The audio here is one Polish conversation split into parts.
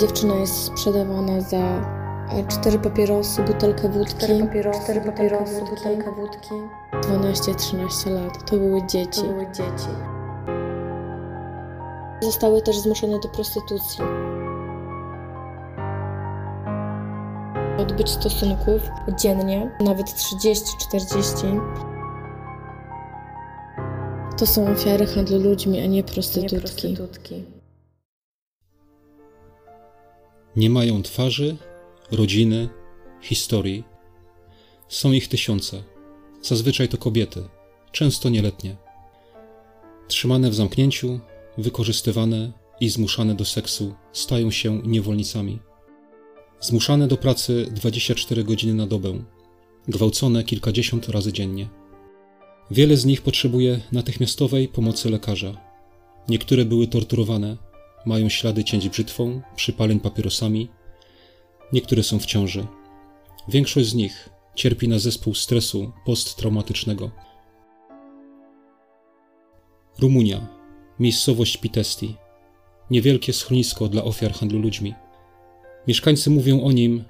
Dziewczyna jest sprzedawana za e, cztery papierosy, butelkę wódki. Cztery papierosy, cztery papierosy, butelkę wódki. 12-13 lat. To były dzieci. To były dzieci. Zostały też zmuszone do prostytucji. Odbyć stosunków dziennie, nawet 30-40. To są ofiary handlu ludźmi, a nie Nie prostytutki. Nie mają twarzy, rodziny, historii. Są ich tysiące. Zazwyczaj to kobiety, często nieletnie. Trzymane w zamknięciu, wykorzystywane i zmuszane do seksu stają się niewolnicami. Zmuszane do pracy 24 godziny na dobę, gwałcone kilkadziesiąt razy dziennie. Wiele z nich potrzebuje natychmiastowej pomocy lekarza. Niektóre były torturowane, mają ślady cięć brzytwą, przypaleń papierosami. Niektóre są w ciąży. Większość z nich cierpi na zespół stresu posttraumatycznego. Rumunia, miejscowość Pitesti. Niewielkie schronisko dla ofiar handlu ludźmi. Mieszkańcy mówią o nim: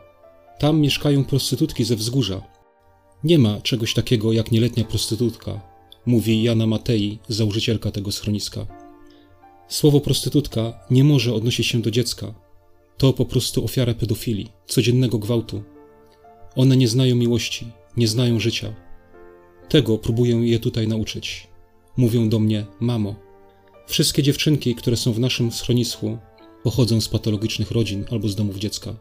Tam mieszkają prostytutki ze wzgórza. Nie ma czegoś takiego jak nieletnia prostytutka, mówi Jana Matei, założycielka tego schroniska. Słowo prostytutka nie może odnosić się do dziecka. To po prostu ofiara pedofilii, codziennego gwałtu. One nie znają miłości, nie znają życia. Tego próbuję je tutaj nauczyć. Mówią do mnie: Mamo. Wszystkie dziewczynki, które są w naszym schronisku, pochodzą z patologicznych rodzin albo z domów dziecka.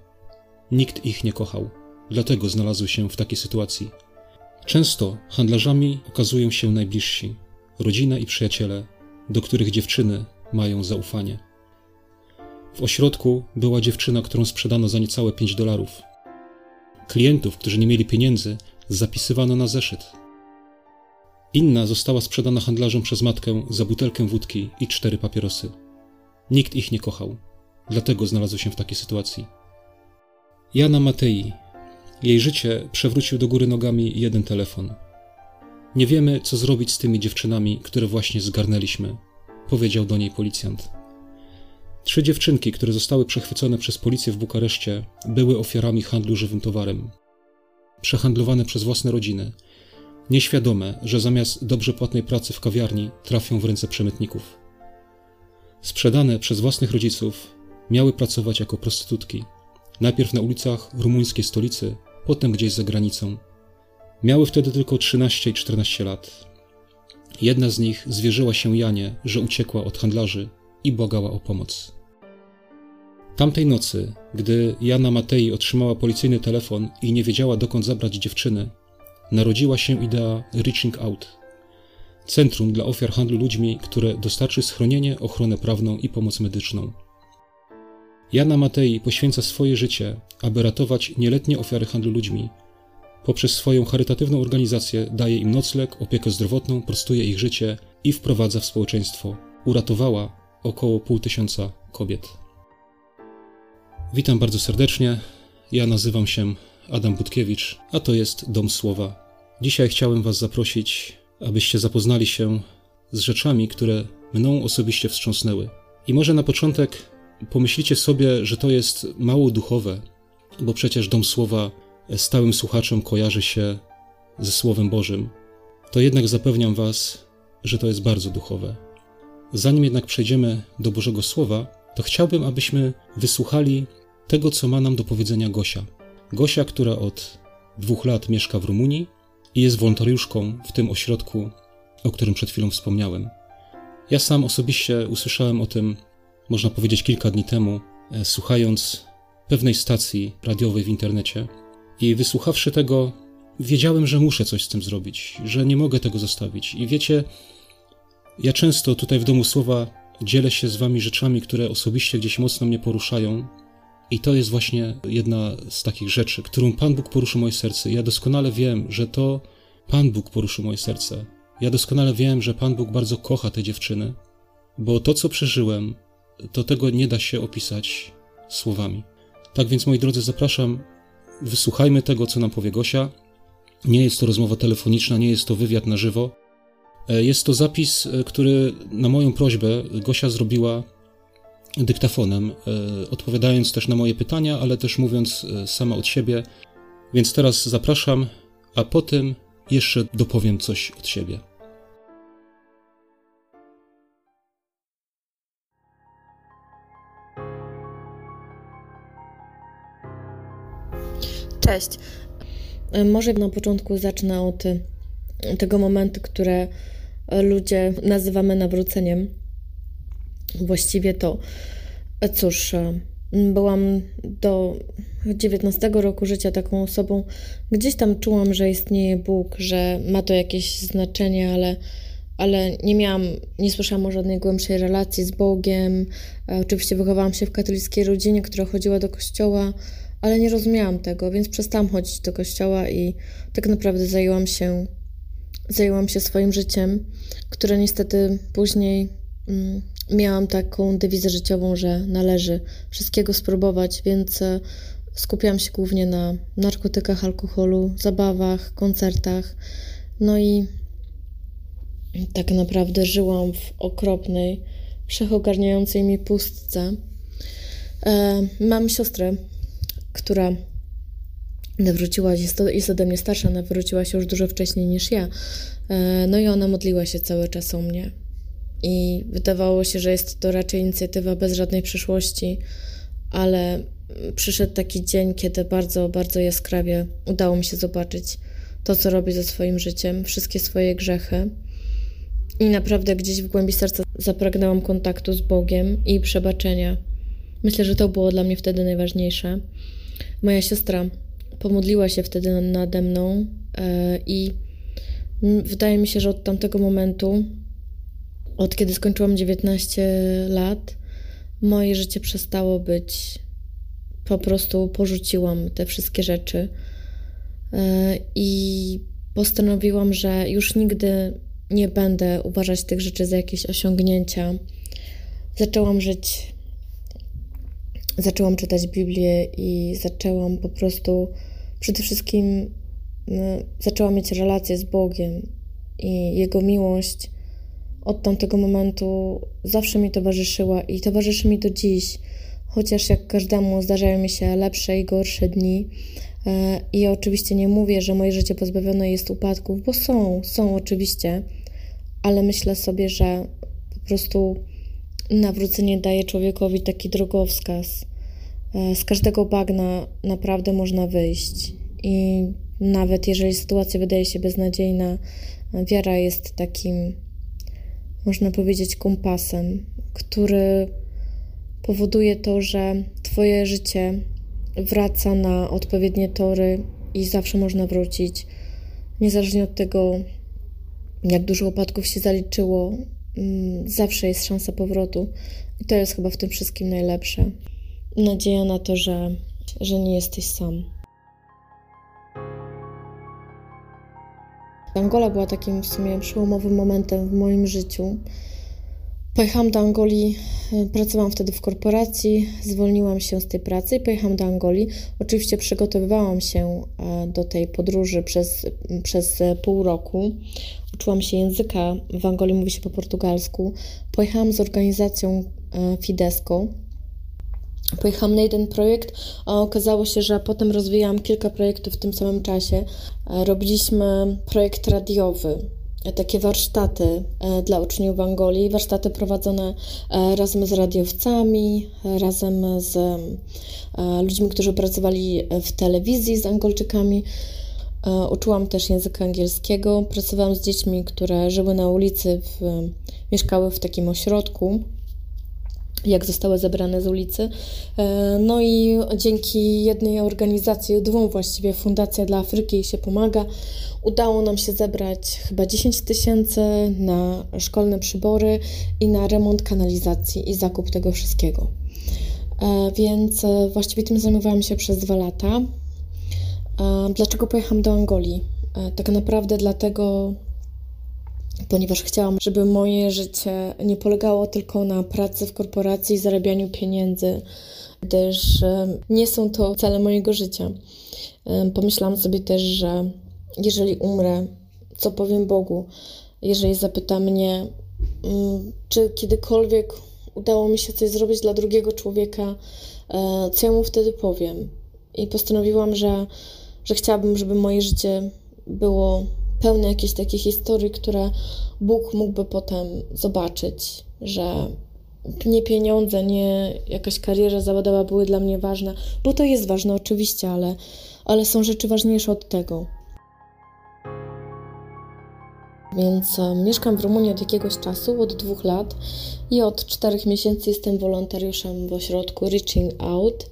Nikt ich nie kochał, dlatego znalazły się w takiej sytuacji. Często handlarzami okazują się najbliżsi, rodzina i przyjaciele, do których dziewczyny mają zaufanie. W ośrodku była dziewczyna, którą sprzedano za niecałe 5 dolarów. Klientów, którzy nie mieli pieniędzy, zapisywano na zeszyt. Inna została sprzedana handlarzom przez matkę za butelkę wódki i cztery papierosy. Nikt ich nie kochał, dlatego znalazły się w takiej sytuacji. Jana Matei. Jej życie przewrócił do góry nogami jeden telefon. Nie wiemy, co zrobić z tymi dziewczynami, które właśnie zgarnęliśmy, powiedział do niej policjant. Trzy dziewczynki, które zostały przechwycone przez policję w Bukareszcie, były ofiarami handlu żywym towarem. Przehandlowane przez własne rodziny, nieświadome, że zamiast dobrze płatnej pracy w kawiarni trafią w ręce przemytników. Sprzedane przez własnych rodziców, miały pracować jako prostytutki. Najpierw na ulicach rumuńskiej stolicy, potem gdzieś za granicą. Miały wtedy tylko 13 i 14 lat. Jedna z nich zwierzyła się Janie, że uciekła od handlarzy i błagała o pomoc. Tamtej nocy, gdy Jana Matei otrzymała policyjny telefon i nie wiedziała dokąd zabrać dziewczyny, narodziła się idea Reaching Out centrum dla ofiar handlu ludźmi, które dostarczy schronienie, ochronę prawną i pomoc medyczną. Jana Matei poświęca swoje życie, aby ratować nieletnie ofiary handlu ludźmi. Poprzez swoją charytatywną organizację daje im nocleg, opiekę zdrowotną, prostuje ich życie i wprowadza w społeczeństwo. Uratowała około pół tysiąca kobiet. Witam bardzo serdecznie. Ja nazywam się Adam Budkiewicz, a to jest Dom Słowa. Dzisiaj chciałem Was zaprosić, abyście zapoznali się z rzeczami, które mną osobiście wstrząsnęły. I może na początek pomyślicie sobie, że to jest mało duchowe, bo przecież Dom Słowa stałym słuchaczom kojarzy się ze Słowem Bożym. To jednak zapewniam Was, że to jest bardzo duchowe. Zanim jednak przejdziemy do Bożego Słowa, to chciałbym, abyśmy wysłuchali tego, co ma nam do powiedzenia Gosia. Gosia, która od dwóch lat mieszka w Rumunii i jest wolontariuszką w tym ośrodku, o którym przed chwilą wspomniałem. Ja sam osobiście usłyszałem o tym, można powiedzieć, kilka dni temu, e, słuchając pewnej stacji radiowej w internecie. I wysłuchawszy tego, wiedziałem, że muszę coś z tym zrobić, że nie mogę tego zostawić. I wiecie, ja często tutaj w Domu Słowa dzielę się z wami rzeczami, które osobiście gdzieś mocno mnie poruszają. I to jest właśnie jedna z takich rzeczy, którą Pan Bóg poruszył moje serce. Ja doskonale wiem, że to Pan Bóg poruszył moje serce. Ja doskonale wiem, że Pan Bóg bardzo kocha te dziewczyny, bo to, co przeżyłem, to tego nie da się opisać słowami. Tak więc, moi drodzy, zapraszam, wysłuchajmy tego, co nam powie Gosia. Nie jest to rozmowa telefoniczna, nie jest to wywiad na żywo. E, Jest to zapis, e, który na moją prośbę Gosia zrobiła dyktafonem, odpowiadając też na moje pytania, ale też mówiąc sama od siebie. Więc teraz zapraszam, a potem jeszcze dopowiem coś od siebie. Cześć. Może na początku zacznę od tego momentu, które ludzie nazywamy nawróceniem. Właściwie to, cóż, byłam do 19 roku życia taką osobą, gdzieś tam czułam, że istnieje Bóg, że ma to jakieś znaczenie, ale, ale nie miałam, nie słyszałam o żadnej głębszej relacji z Bogiem. Oczywiście wychowałam się w katolickiej rodzinie, która chodziła do kościoła ale nie rozumiałam tego, więc przestałam chodzić do kościoła i tak naprawdę zajęłam się, zajęłam się swoim życiem, które niestety później mm, miałam taką dewizę życiową, że należy wszystkiego spróbować, więc e, skupiałam się głównie na narkotykach, alkoholu, zabawach, koncertach. No i tak naprawdę żyłam w okropnej, wszechogarniającej mi pustce. E, mam siostrę, która nawróciła się, jest ode mnie starsza, nawróciła się już dużo wcześniej niż ja. E, no i ona modliła się cały czas o mnie. I wydawało się, że jest to raczej inicjatywa bez żadnej przyszłości, ale przyszedł taki dzień, kiedy bardzo, bardzo jaskrawie udało mi się zobaczyć to, co robi ze swoim życiem, wszystkie swoje grzechy. I naprawdę gdzieś w głębi serca zapragnęłam kontaktu z Bogiem i przebaczenia. Myślę, że to było dla mnie wtedy najważniejsze. Moja siostra pomodliła się wtedy nade mną e, i wydaje mi się, że od tamtego momentu, od kiedy skończyłam 19 lat, moje życie przestało być. Po prostu porzuciłam te wszystkie rzeczy e, i postanowiłam, że już nigdy nie będę uważać tych rzeczy za jakieś osiągnięcia. Zaczęłam żyć zaczęłam czytać Biblię i zaczęłam po prostu przede wszystkim no, zaczęłam mieć relację z Bogiem i Jego miłość od tamtego momentu zawsze mi towarzyszyła i towarzyszy mi do dziś. Chociaż jak każdemu zdarzają mi się lepsze i gorsze dni. E, I oczywiście nie mówię, że moje życie pozbawione jest upadków, bo są, są oczywiście, ale myślę sobie, że po prostu nawrócenie daje człowiekowi taki drogowskaz. E, z każdego bagna naprawdę można wyjść. I nawet jeżeli sytuacja wydaje się beznadziejna, wiara jest takim, można powiedzieć, kompasem, który powoduje to, że Twoje życie wraca na odpowiednie tory i zawsze można wrócić. Niezależnie od tego, jak dużo opadków się zaliczyło, zawsze jest szansa powrotu. I to jest chyba w tym wszystkim najlepsze. Nadzieja na to, że, że nie jesteś sam. Angola była takim w sumie przełomowym momentem w moim życiu. Pojechałam do Angolii, e, pracowałam wtedy w korporacji, zwolniłam się z tej pracy i pojechałam do Angolii. Oczywiście przygotowywałam się e, do tej podróży przez, przez pół roku. Uczyłam się języka, w Angolii mówi się po portugalsku. Pojechałam z organizacją e, Fidesco. Pojechałam na jeden projekt, a okazało się, że potem rozwijałam kilka projektów w tym samym czasie. Robiliśmy projekt radiowy takie warsztaty e, dla uczniów Angolii, warsztaty prowadzone e, razem z radiowcami, razem z e, ludźmi, którzy pracowali w telewizji z Angolczykami. Uczyłam też języka angielskiego, pracowałam z dziećmi, które żyły na ulicy, w, mieszkały w takim ośrodku jak zostały zebrane z ulicy. No i dzięki jednej organizacji, dwóm właściwie, Fundacja dla Afryki się pomaga, Udało nam się zebrać chyba 10 tysięcy na szkolne przybory i na remont kanalizacji i zakup tego wszystkiego. E, więc e, właściwie tym zajmowałam się przez dwa lata. E, dlaczego pojechałam do Angolii? Tak naprawdę dlatego, ponieważ chciałam, żeby moje życie nie polegało tylko na pracy w korporacji i zarabianiu pieniędzy, gdyż nie są to cele mojego życia. Pomyślałam sobie też, że jeżeli umrę, co powiem Bogu, jeżeli zapyta mnie, mm, czy kiedykolwiek udało mi się coś zrobić dla drugiego człowieka, e, co ja mu wtedy powiem. I postanowiłam, że, że chciałabym, żeby moje życie było pełne jakichś takich historii, które Bóg mógłby potem zobaczyć, że nie pieniądze, nie jakaś kariera zawodowa były dla mnie ważne, bo to jest ważne oczywiście, ale, ale są rzeczy ważniejsze od tego. Więc e, mieszkam w Rumunii od jakiegoś czasu, od dwóch lat i od czterech miesięcy jestem wolontariuszem w ośrodku Reaching Out.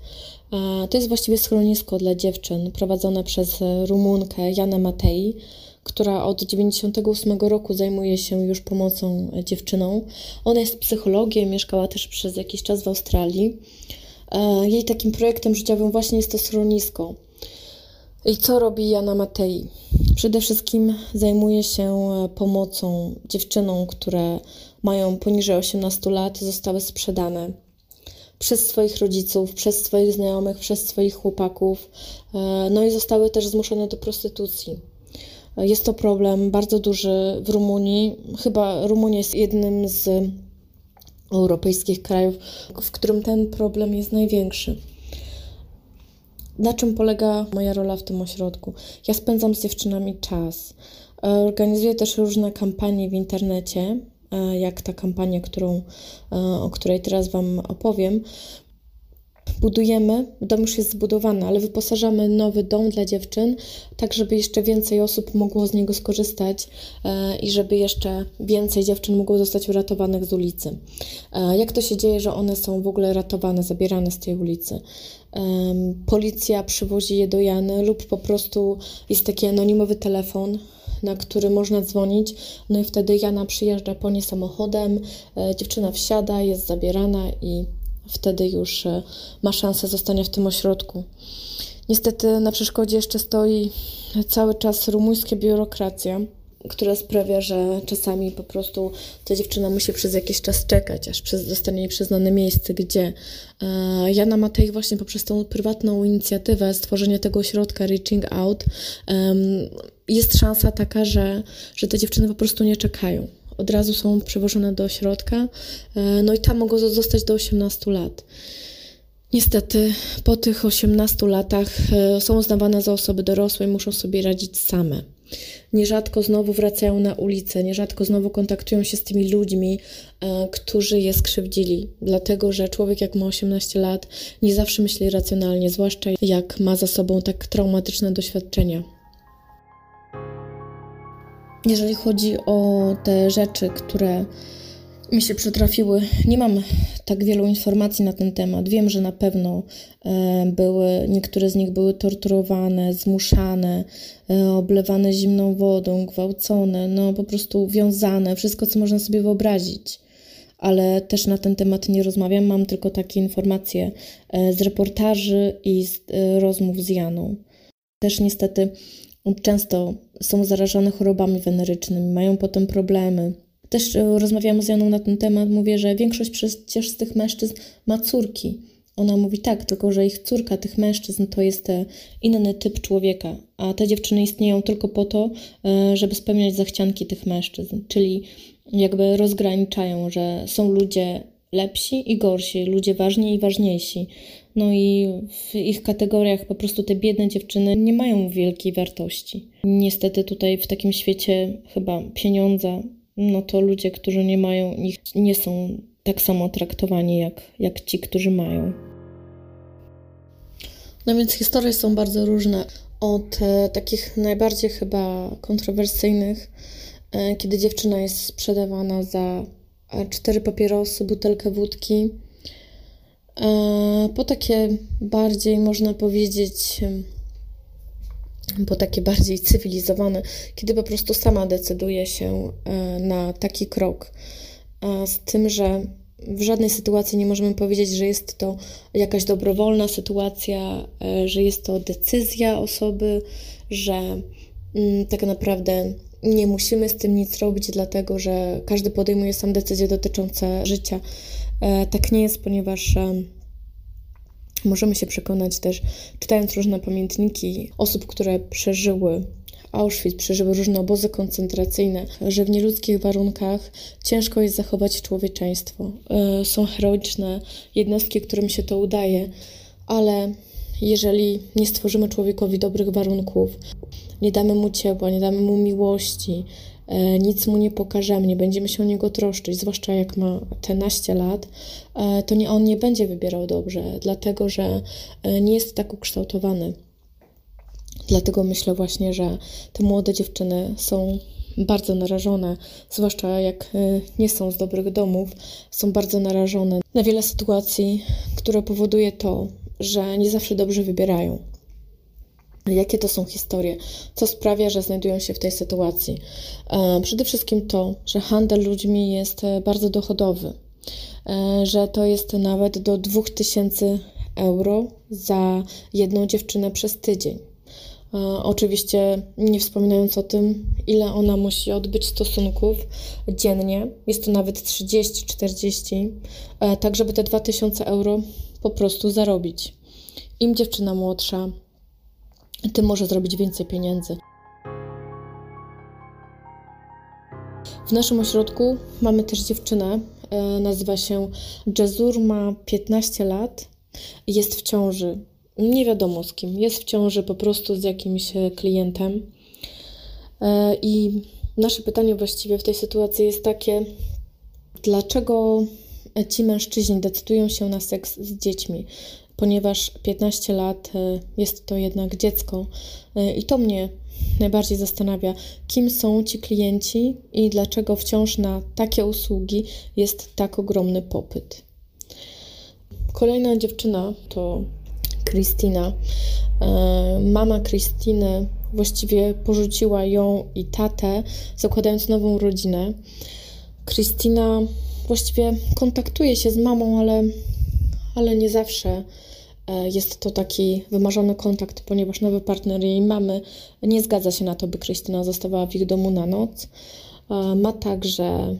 E, to jest właściwie schronisko dla dziewczyn prowadzone przez e, Rumunkę Janę Matei, która od 98 roku zajmuje się już pomocą dziewczynom. Ona jest psychologiem, mieszkała też przez jakiś czas w Australii. Jej takim projektem życiowym właśnie jest to schronisko. I co robi Jana Matei? Przede wszystkim zajmuje się e, pomocą dziewczynom, które mają poniżej 18 lat, zostały sprzedane przez swoich rodziców, przez swoich znajomych, przez swoich chłopaków, e, no i zostały też zmuszone do prostytucji. Jest to problem bardzo duży w Rumunii. Chyba Rumunia jest jednym z europejskich krajów, w którym ten problem jest największy. Na czym polega moja rola w tym ośrodku? Ja spędzam z dziewczynami czas. E, organizuję też różne kampanie w internecie, e, jak ta kampania, którą, e, o której teraz Wam opowiem, budujemy, dom już jest zbudowany, ale wyposażamy nowy dom dla dziewczyn, tak żeby jeszcze więcej osób mogło z niego skorzystać e, i żeby jeszcze więcej dziewczyn mogło zostać uratowanych z ulicy. E, jak to się dzieje, że one są w ogóle ratowane, zabierane z tej ulicy? Policja przywozi je do Jany lub po prostu jest taki anonimowy telefon, na który można dzwonić. No i wtedy Jana przyjeżdża po nie samochodem, e, dziewczyna wsiada, jest zabierana i wtedy już e, ma szansę zostania w tym ośrodku. Niestety na przeszkodzie jeszcze stoi cały czas rumuńska biurokracja, która sprawia, że czasami po prostu ta dziewczyna musi przez jakiś czas czekać, aż przez, zostanie jej przyznane miejsce, gdzie e, Jana Matej właśnie poprzez tą prywatną inicjatywę stworzenia tego ośrodka Reaching Out jest szansa taka, że, że te dziewczyny po prostu nie czekają od razu są przewożone do ośrodka, e, no i tam mogą zostać do 18 lat. Niestety po tych 18 latach e, są uznawane za osoby dorosłe i muszą sobie radzić same. Nierzadko znowu wracają na ulicę, nierzadko znowu kontaktują się z tymi ludźmi, e, którzy je skrzywdzili, dlatego że człowiek, jak ma 18 lat, nie zawsze myśli racjonalnie, zwłaszcza jak ma za sobą tak traumatyczne doświadczenia. Jeżeli chodzi o te rzeczy, które mi się przytrafiły, nie mam tak wielu informacji na ten temat. Wiem, że na pewno e, były, niektóre z nich były torturowane, zmuszane, e, oblewane zimną wodą, gwałcone, no po prostu wiązane, wszystko co można sobie wyobrazić. Ale też na ten temat nie rozmawiam, mam tylko takie informacje e, z reportaży i z rozmów z Janą. Też niestety często są zarażone chorobami wenerycznymi, mają potem problemy. Też e, rozmawiamy z Janą na ten temat, mówię, że większość przecież z tych mężczyzn ma córki. Ona mówi tak, tylko że ich córka tych mężczyzn to jest e, inny typ człowieka, a te dziewczyny istnieją tylko po to, e, żeby spełniać zachcianki tych mężczyzn, czyli jakby rozgraniczają, że są ludzie lepsi i gorsi, ludzie ważni i ważniejsi. No i w ich kategoriach po prostu te biedne dziewczyny nie mają wielkiej wartości. Niestety tutaj w takim świecie chyba pieniądza, no to ludzie, którzy nie mają ich, nie są tak samo traktowani jak, jak ci, którzy mają. No więc historie są bardzo różne. Od e, takich najbardziej chyba kontrowersyjnych, e, kiedy dziewczyna jest sprzedawana za e, cztery papierosy, butelkę wódki, po takie bardziej, można powiedzieć, po takie bardziej cywilizowane, kiedy po prostu sama decyduje się e, na taki krok. Z tym, że w żadnej sytuacji nie możemy powiedzieć, że jest to jakaś dobrowolna sytuacja, e, że jest to decyzja osoby, że mm, tak naprawdę nie musimy z tym nic robić, dlatego że każdy podejmuje sam decyzje dotyczące życia. E, tak nie jest, ponieważ e, możemy się przekonać też, czytając różne pamiętniki osób, które przeżyły Auschwitz, przeżyły różne obozy koncentracyjne, że w nieludzkich warunkach ciężko jest zachować człowieczeństwo. E, są heroiczne jednostki, którym się to udaje, ale jeżeli nie stworzymy człowiekowi dobrych warunków, nie damy mu ciepła, nie damy mu miłości, nic mu nie pokażemy, nie będziemy się o niego troszczyć, zwłaszcza jak ma te naście lat, e, to nie, on nie będzie wybierał dobrze, dlatego że nie jest tak ukształtowany. Dlatego myślę właśnie, że te młode dziewczyny są bardzo narażone, zwłaszcza jak nie są z dobrych domów, są bardzo narażone na wiele sytuacji, które powoduje to, że nie zawsze dobrze wybierają. Jakie to są historie? Co sprawia, że znajdują się w tej sytuacji? E, przede wszystkim to, że handel ludźmi jest e, bardzo dochodowy, e, że to jest nawet do 2000 euro za jedną dziewczynę przez tydzień. Oczywiście nie wspominając o tym, ile ona musi odbyć stosunków dziennie, jest to nawet 30-40, e, tak żeby te 2000 euro po prostu zarobić. Im dziewczyna młodsza, tym może zrobić więcej pieniędzy. W naszym ośrodku mamy też dziewczynę, e, nazywa się Jazur, ma 15 lat, jest w ciąży nie wiadomo z kim, jest w ciąży po prostu z jakimś e, klientem. E, I nasze pytanie właściwie w tej sytuacji jest takie, dlaczego ci mężczyźni decydują się na seks z dziećmi? Ponieważ 15 lat e, jest to jednak dziecko, i to mnie najbardziej zastanawia, kim są ci klienci i dlaczego wciąż na takie usługi jest tak ogromny popyt. Kolejna dziewczyna to Kristina. E, mama Kristiny właściwie porzuciła ją i tatę, zakładając nową rodzinę. Kristina właściwie kontaktuje się z mamą, ale, ale nie zawsze e, jest to taki wymarzony kontakt, ponieważ nowy partner jej mamy nie zgadza się na to, by Krystyna zostawała w ich domu na noc. E, ma także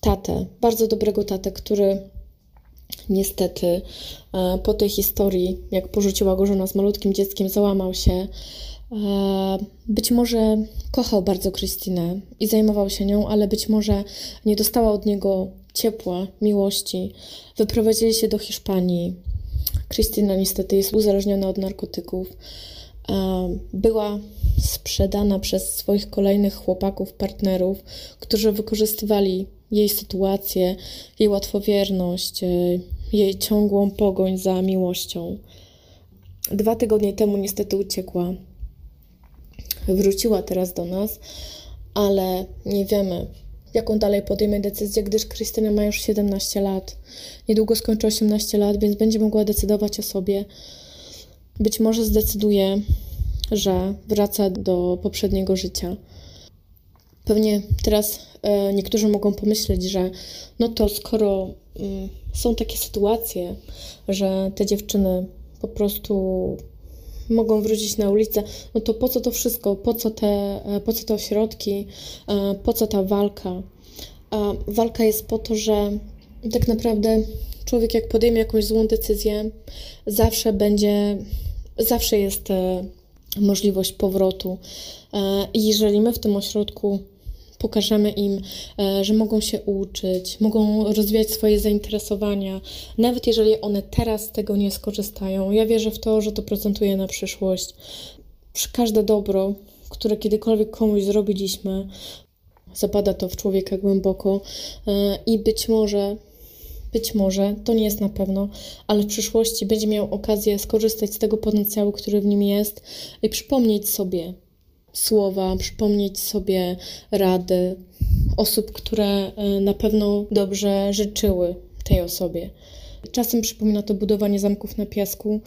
tatę, bardzo dobrego tatę, który niestety e, po tej historii, jak porzuciła go żona z malutkim dzieckiem, załamał się. E, być może kochał bardzo Krystynę i zajmował się nią, ale być może nie dostała od niego ciepła, miłości. Wyprowadzili się do Hiszpanii. Krystyna niestety jest uzależniona od narkotyków. Była sprzedana przez swoich kolejnych chłopaków, partnerów, którzy wykorzystywali jej sytuację, jej łatwowierność, e, jej ciągłą pogoń za miłością. Dwa tygodnie temu niestety uciekła. Wróciła teraz do nas, ale nie wiemy, jaką dalej podejmie decyzję, gdyż Krystyna ma już 17 lat. Niedługo skończy 18 lat, więc będzie mogła decydować o sobie. Być może zdecyduje, że wraca do poprzedniego życia. Pewnie teraz e, niektórzy mogą pomyśleć, że no to skoro mm, są takie sytuacje, że te dziewczyny po prostu mogą wrócić na ulicę, no to po co to wszystko, po co te, e, po co te ośrodki, e, po co ta walka? A walka jest po to, że tak naprawdę człowiek jak podejmie jakąś złą decyzję, zawsze będzie, zawsze jest możliwość powrotu. I jeżeli my w tym ośrodku pokażemy im, e, że mogą się uczyć, mogą rozwijać swoje zainteresowania, nawet jeżeli one teraz z tego nie skorzystają. Ja wierzę w to, że to procentuje na przyszłość. Każde dobro, które kiedykolwiek komuś zrobiliśmy, zapada to w człowieka głęboko e, i być może być może, to nie jest na pewno, ale w przyszłości będzie miał okazję skorzystać z tego potencjału, który w nim jest i przypomnieć sobie, słowa, przypomnieć sobie rady osób, które e, na pewno dobrze życzyły tej osobie. Czasem przypomina to budowanie zamków na piasku,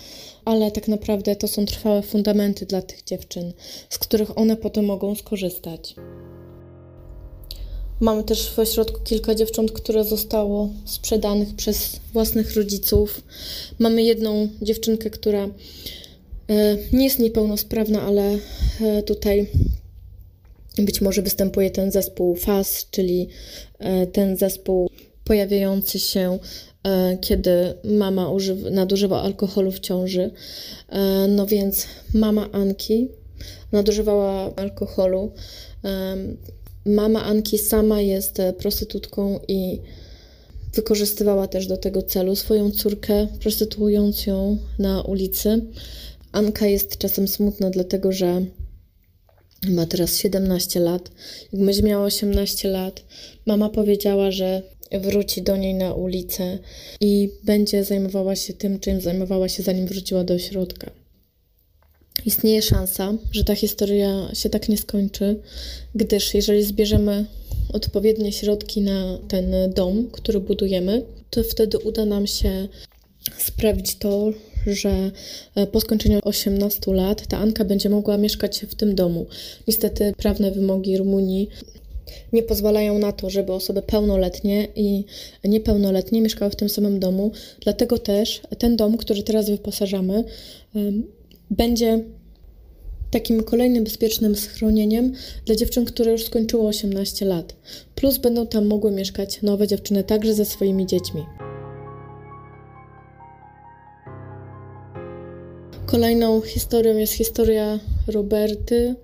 ale tak naprawdę to są trwałe fundamenty dla tych dziewczyn, z których one potem mogą skorzystać. Mamy też w ośrodku kilka dziewcząt, które zostało sprzedanych przez własnych rodziców. Mamy jedną dziewczynkę, która nie jest niepełnosprawna, ale e, tutaj być może występuje ten zespół FAS, czyli e, ten zespół pojawiający się, kiedy mama używa, nadużywa alkoholu w ciąży. No więc mama Anki nadużywała alkoholu. Mama Anki sama jest prostytutką i wykorzystywała też do tego celu swoją córkę, prostytuując ją na ulicy. Anka jest czasem smutna, dlatego że ma teraz 17 lat. Jak będzie miała 18 lat, mama powiedziała, że wróci do niej na ulicę i będzie zajmowała się tym, czym zajmowała się zanim wróciła do ośrodka. Istnieje szansa, że ta historia się tak nie skończy, gdyż jeżeli zbierzemy odpowiednie środki na ten dom, który budujemy, to wtedy uda nam się sprawić to, że e, po skończeniu 18 lat ta Anka będzie mogła mieszkać w tym domu. Niestety prawne wymogi Rumunii nie pozwalają na to, żeby osoby pełnoletnie i niepełnoletnie mieszkały w tym samym domu. Dlatego też ten dom, który teraz wyposażamy, będzie takim kolejnym bezpiecznym schronieniem dla dziewczyn, które już skończyły 18 lat. Plus będą tam mogły mieszkać nowe dziewczyny także ze swoimi dziećmi. Kolejną historią jest historia Roberty,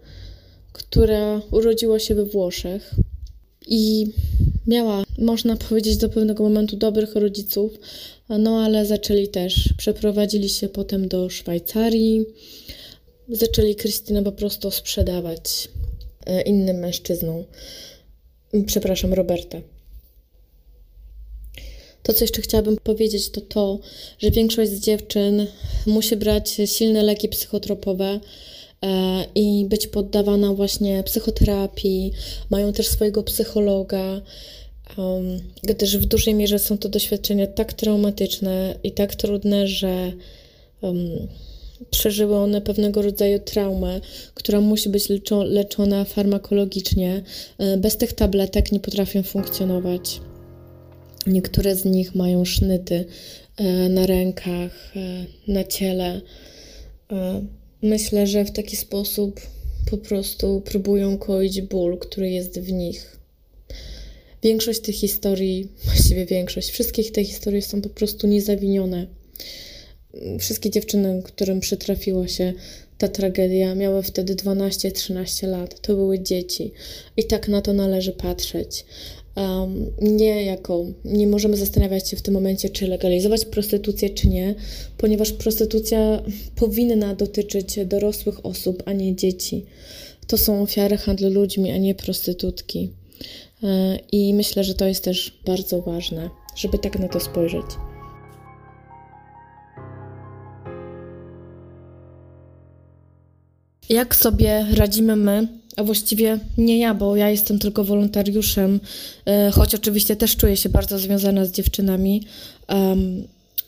która urodziła się we Włoszech i miała, można powiedzieć, do pewnego momentu dobrych rodziców, no ale zaczęli też, przeprowadzili się potem do Szwajcarii, zaczęli Krystynę po prostu sprzedawać e, innym mężczyznom. Przepraszam, Roberta. To, co jeszcze chciałabym powiedzieć, to to, że większość z dziewczyn musi brać silne leki psychotropowe e, i być poddawana właśnie psychoterapii. Mają też swojego psychologa, gdyż w dużej mierze są to doświadczenia tak traumatyczne i tak trudne, że przeżyły one pewnego rodzaju traumę, która musi być leczona farmakologicznie. E, bez tych tabletek nie potrafią funkcjonować. Niektóre z nich mają sznyty e, na rękach, e, na ciele. Myślę, że w taki sposób po prostu próbują koić ból, który jest w nich. Większość tych historii, właściwie większość, wszystkich tych historii są po prostu niezawinione wszystkie dziewczyny, którym przytrafiła się ta tragedia, miały wtedy 12-13 lat. To były dzieci. I tak na to należy patrzeć. Um, nie jako, nie możemy zastanawiać się w tym momencie, czy legalizować prostytucję, czy nie, ponieważ prostytucja powinna dotyczyć dorosłych osób, a nie dzieci. To są ofiary handlu ludźmi, a nie prostytutki. E, I myślę, że to jest też bardzo ważne, żeby tak na to spojrzeć. Jak sobie radzimy my, a właściwie nie ja, bo ja jestem tylko wolontariuszem, e, choć oczywiście też czuję się bardzo związana z dziewczynami.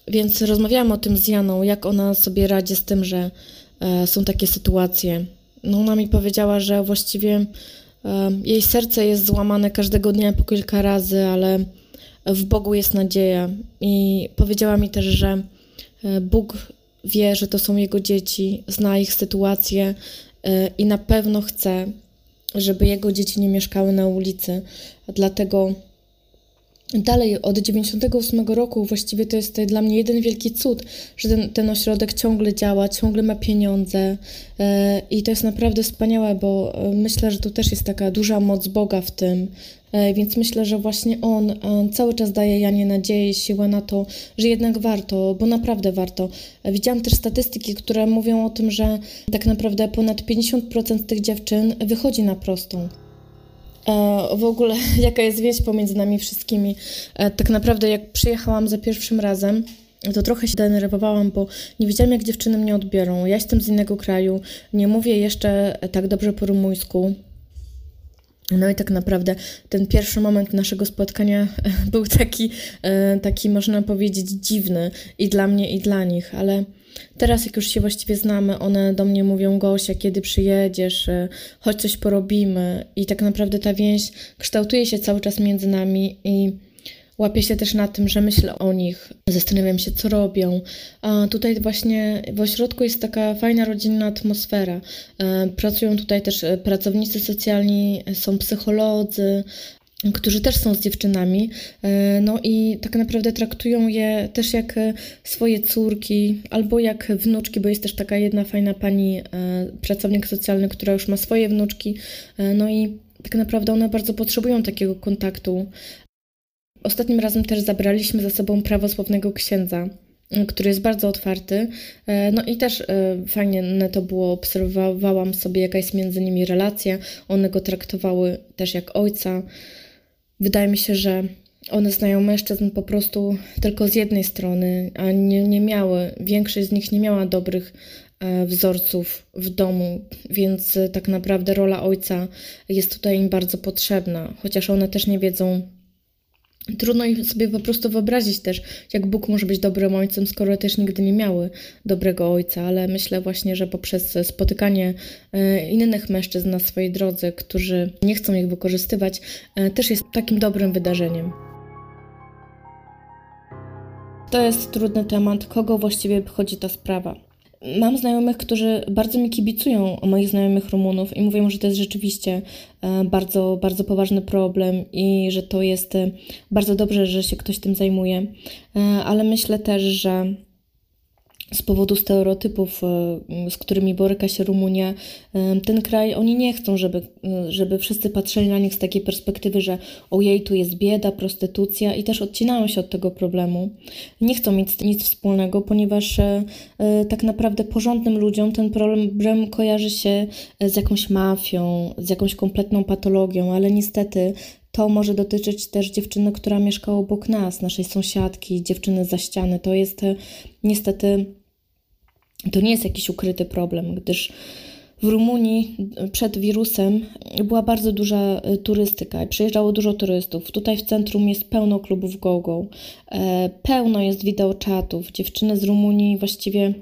Więc rozmawiałam o tym z Janą, jak ona sobie radzi z tym, że e, są takie sytuacje. No ona mi powiedziała, że właściwie jej serce jest złamane każdego dnia po kilka razy, ale w Bogu jest nadzieja. I powiedziała mi też, że e, Bóg wie, że to są jego dzieci, zna ich sytuację i na pewno chce, żeby jego dzieci nie mieszkały na ulicy. Dlatego Dalej, od 98 roku właściwie to jest dla mnie jeden wielki cud, że ten, ten ośrodek ciągle działa, ciągle ma pieniądze yy, i to jest naprawdę wspaniałe, bo yy, myślę, że tu też jest taka duża moc Boga w tym, więc myślę, że właśnie On cały czas daje Janie nadzieję i siłę na to, że jednak warto, bo naprawdę warto. Widziałam też statystyki, które mówią o tym, że tak naprawdę ponad 50% tych dziewczyn wychodzi na prostą. E, w ogóle jaka jest wieść pomiędzy nami wszystkimi. E, tak naprawdę jak przyjechałam za pierwszym razem, to trochę się denerwowałam, bo nie wiedziałam, jak dziewczyny mnie odbiorą. Ja jestem z innego kraju, nie mówię jeszcze tak dobrze po rumuńsku. No i tak naprawdę ten pierwszy moment naszego spotkania był taki, e, taki można powiedzieć, dziwny i dla mnie, i dla nich, ale Teraz, jak już się właściwie znamy, one do mnie mówią: Gosia, kiedy przyjedziesz, e, chodź coś porobimy. I tak naprawdę ta więź kształtuje się cały czas między nami i łapię się też na tym, że myślę o nich, zastanawiam się, co robią. A tutaj właśnie w ośrodku jest taka fajna rodzinna atmosfera. E, pracują tutaj też e, pracownicy socjalni, są psycholodzy, którzy też są z dziewczynami, e, no i tak naprawdę traktują je też jak e, swoje córki albo jak wnuczki, bo jest też taka jedna fajna pani, e, pracownik socjalny, która już ma swoje wnuczki, no i tak naprawdę one bardzo potrzebują takiego kontaktu. Ostatnim razem też zabraliśmy za sobą prawosławnego księdza, który jest bardzo otwarty. No i też fajnie to było, obserwowałam sobie, jaka jest między nimi relacja. One go traktowały też jak ojca. Wydaje mi się, że one znają mężczyzn po prostu tylko z jednej strony, a nie, nie miały, większość z nich nie miała dobrych e, wzorców w domu, więc e, tak naprawdę rola ojca jest tutaj im bardzo potrzebna, chociaż one też nie wiedzą, Trudno sobie po prostu wyobrazić też, jak Bóg może być dobrym ojcem, skoro też nigdy nie miały dobrego ojca, ale myślę właśnie, że poprzez spotykanie e, innych mężczyzn na swojej drodze, którzy nie chcą ich wykorzystywać, e, też jest takim dobrym wydarzeniem. To jest trudny temat, kogo właściwie obchodzi ta sprawa. Mam znajomych, którzy bardzo mi kibicują, moich znajomych Rumunów i mówią, że to jest rzeczywiście e, bardzo, bardzo poważny problem i że to jest e, bardzo dobrze, że się ktoś tym zajmuje. E, ale myślę też, że z powodu stereotypów, e, z którymi boryka się Rumunia, e, ten kraj, oni nie chcą, żeby, e, żeby wszyscy patrzyli na nich z takiej perspektywy, że ojej, tu jest bieda, prostytucja i też odcinają się od tego problemu. Nie chcą mieć nic wspólnego, ponieważ tak naprawdę porządnym ludziom ten problem kojarzy się z jakąś mafią, z jakąś kompletną patologią, ale niestety to może dotyczyć też dziewczyny, która mieszka obok nas, naszej sąsiadki, dziewczyny za ściany. To jest niestety to nie jest jakiś ukryty problem, gdyż w Rumunii przed wirusem była bardzo duża e, turystyka i przyjeżdżało dużo turystów. Tutaj w centrum jest pełno klubów go-go, e, pełno jest wideoczatów. Dziewczyny z Rumunii właściwie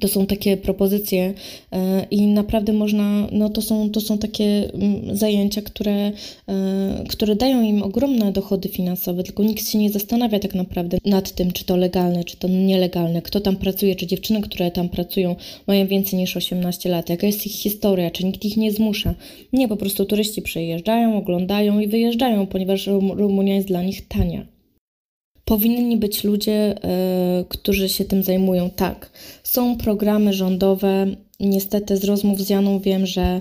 to są takie propozycje e, i naprawdę można, no to są, to są takie mm, zajęcia, które, e, które dają im ogromne dochody finansowe, tylko nikt się nie zastanawia tak naprawdę nad tym, czy to legalne, czy to nielegalne, kto tam pracuje, czy dziewczyny, które tam pracują, mają więcej niż 18 lat, jaka jest ich historia, czy nikt ich nie zmusza. Nie, po prostu turyści przyjeżdżają, oglądają i wyjeżdżają, ponieważ Rumunia jest dla nich tania. Powinni być ludzie, y, którzy się tym zajmują. Tak, są programy rządowe. Niestety z rozmów z Janą wiem, że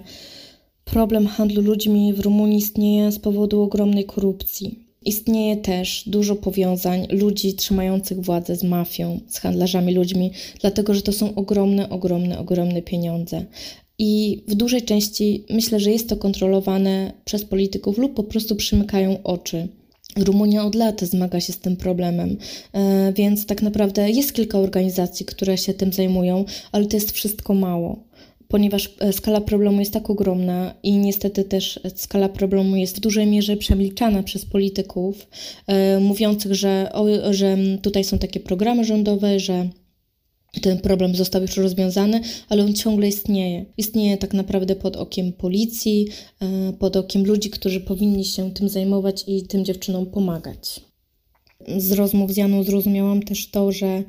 problem handlu ludźmi w Rumunii istnieje z powodu ogromnej korupcji. Istnieje też dużo powiązań ludzi trzymających władzę z mafią, z handlarzami ludźmi, dlatego że to są ogromne, ogromne, ogromne pieniądze. I w dużej części myślę, że jest to kontrolowane przez polityków lub po prostu przymykają oczy. Rumunia od lat zmaga się z tym problemem, e, więc tak naprawdę jest kilka organizacji, które się tym zajmują, ale to jest wszystko mało ponieważ e, skala problemu jest tak ogromna i niestety też skala problemu jest w dużej mierze przemilczana przez polityków, e, mówiących, że, że tutaj są takie programy rządowe, że ten problem został już rozwiązany, ale on ciągle istnieje. Istnieje tak naprawdę pod okiem policji, e, pod okiem ludzi, którzy powinni się tym zajmować i tym dziewczynom pomagać. Z rozmów z Janą zrozumiałam też to, że e,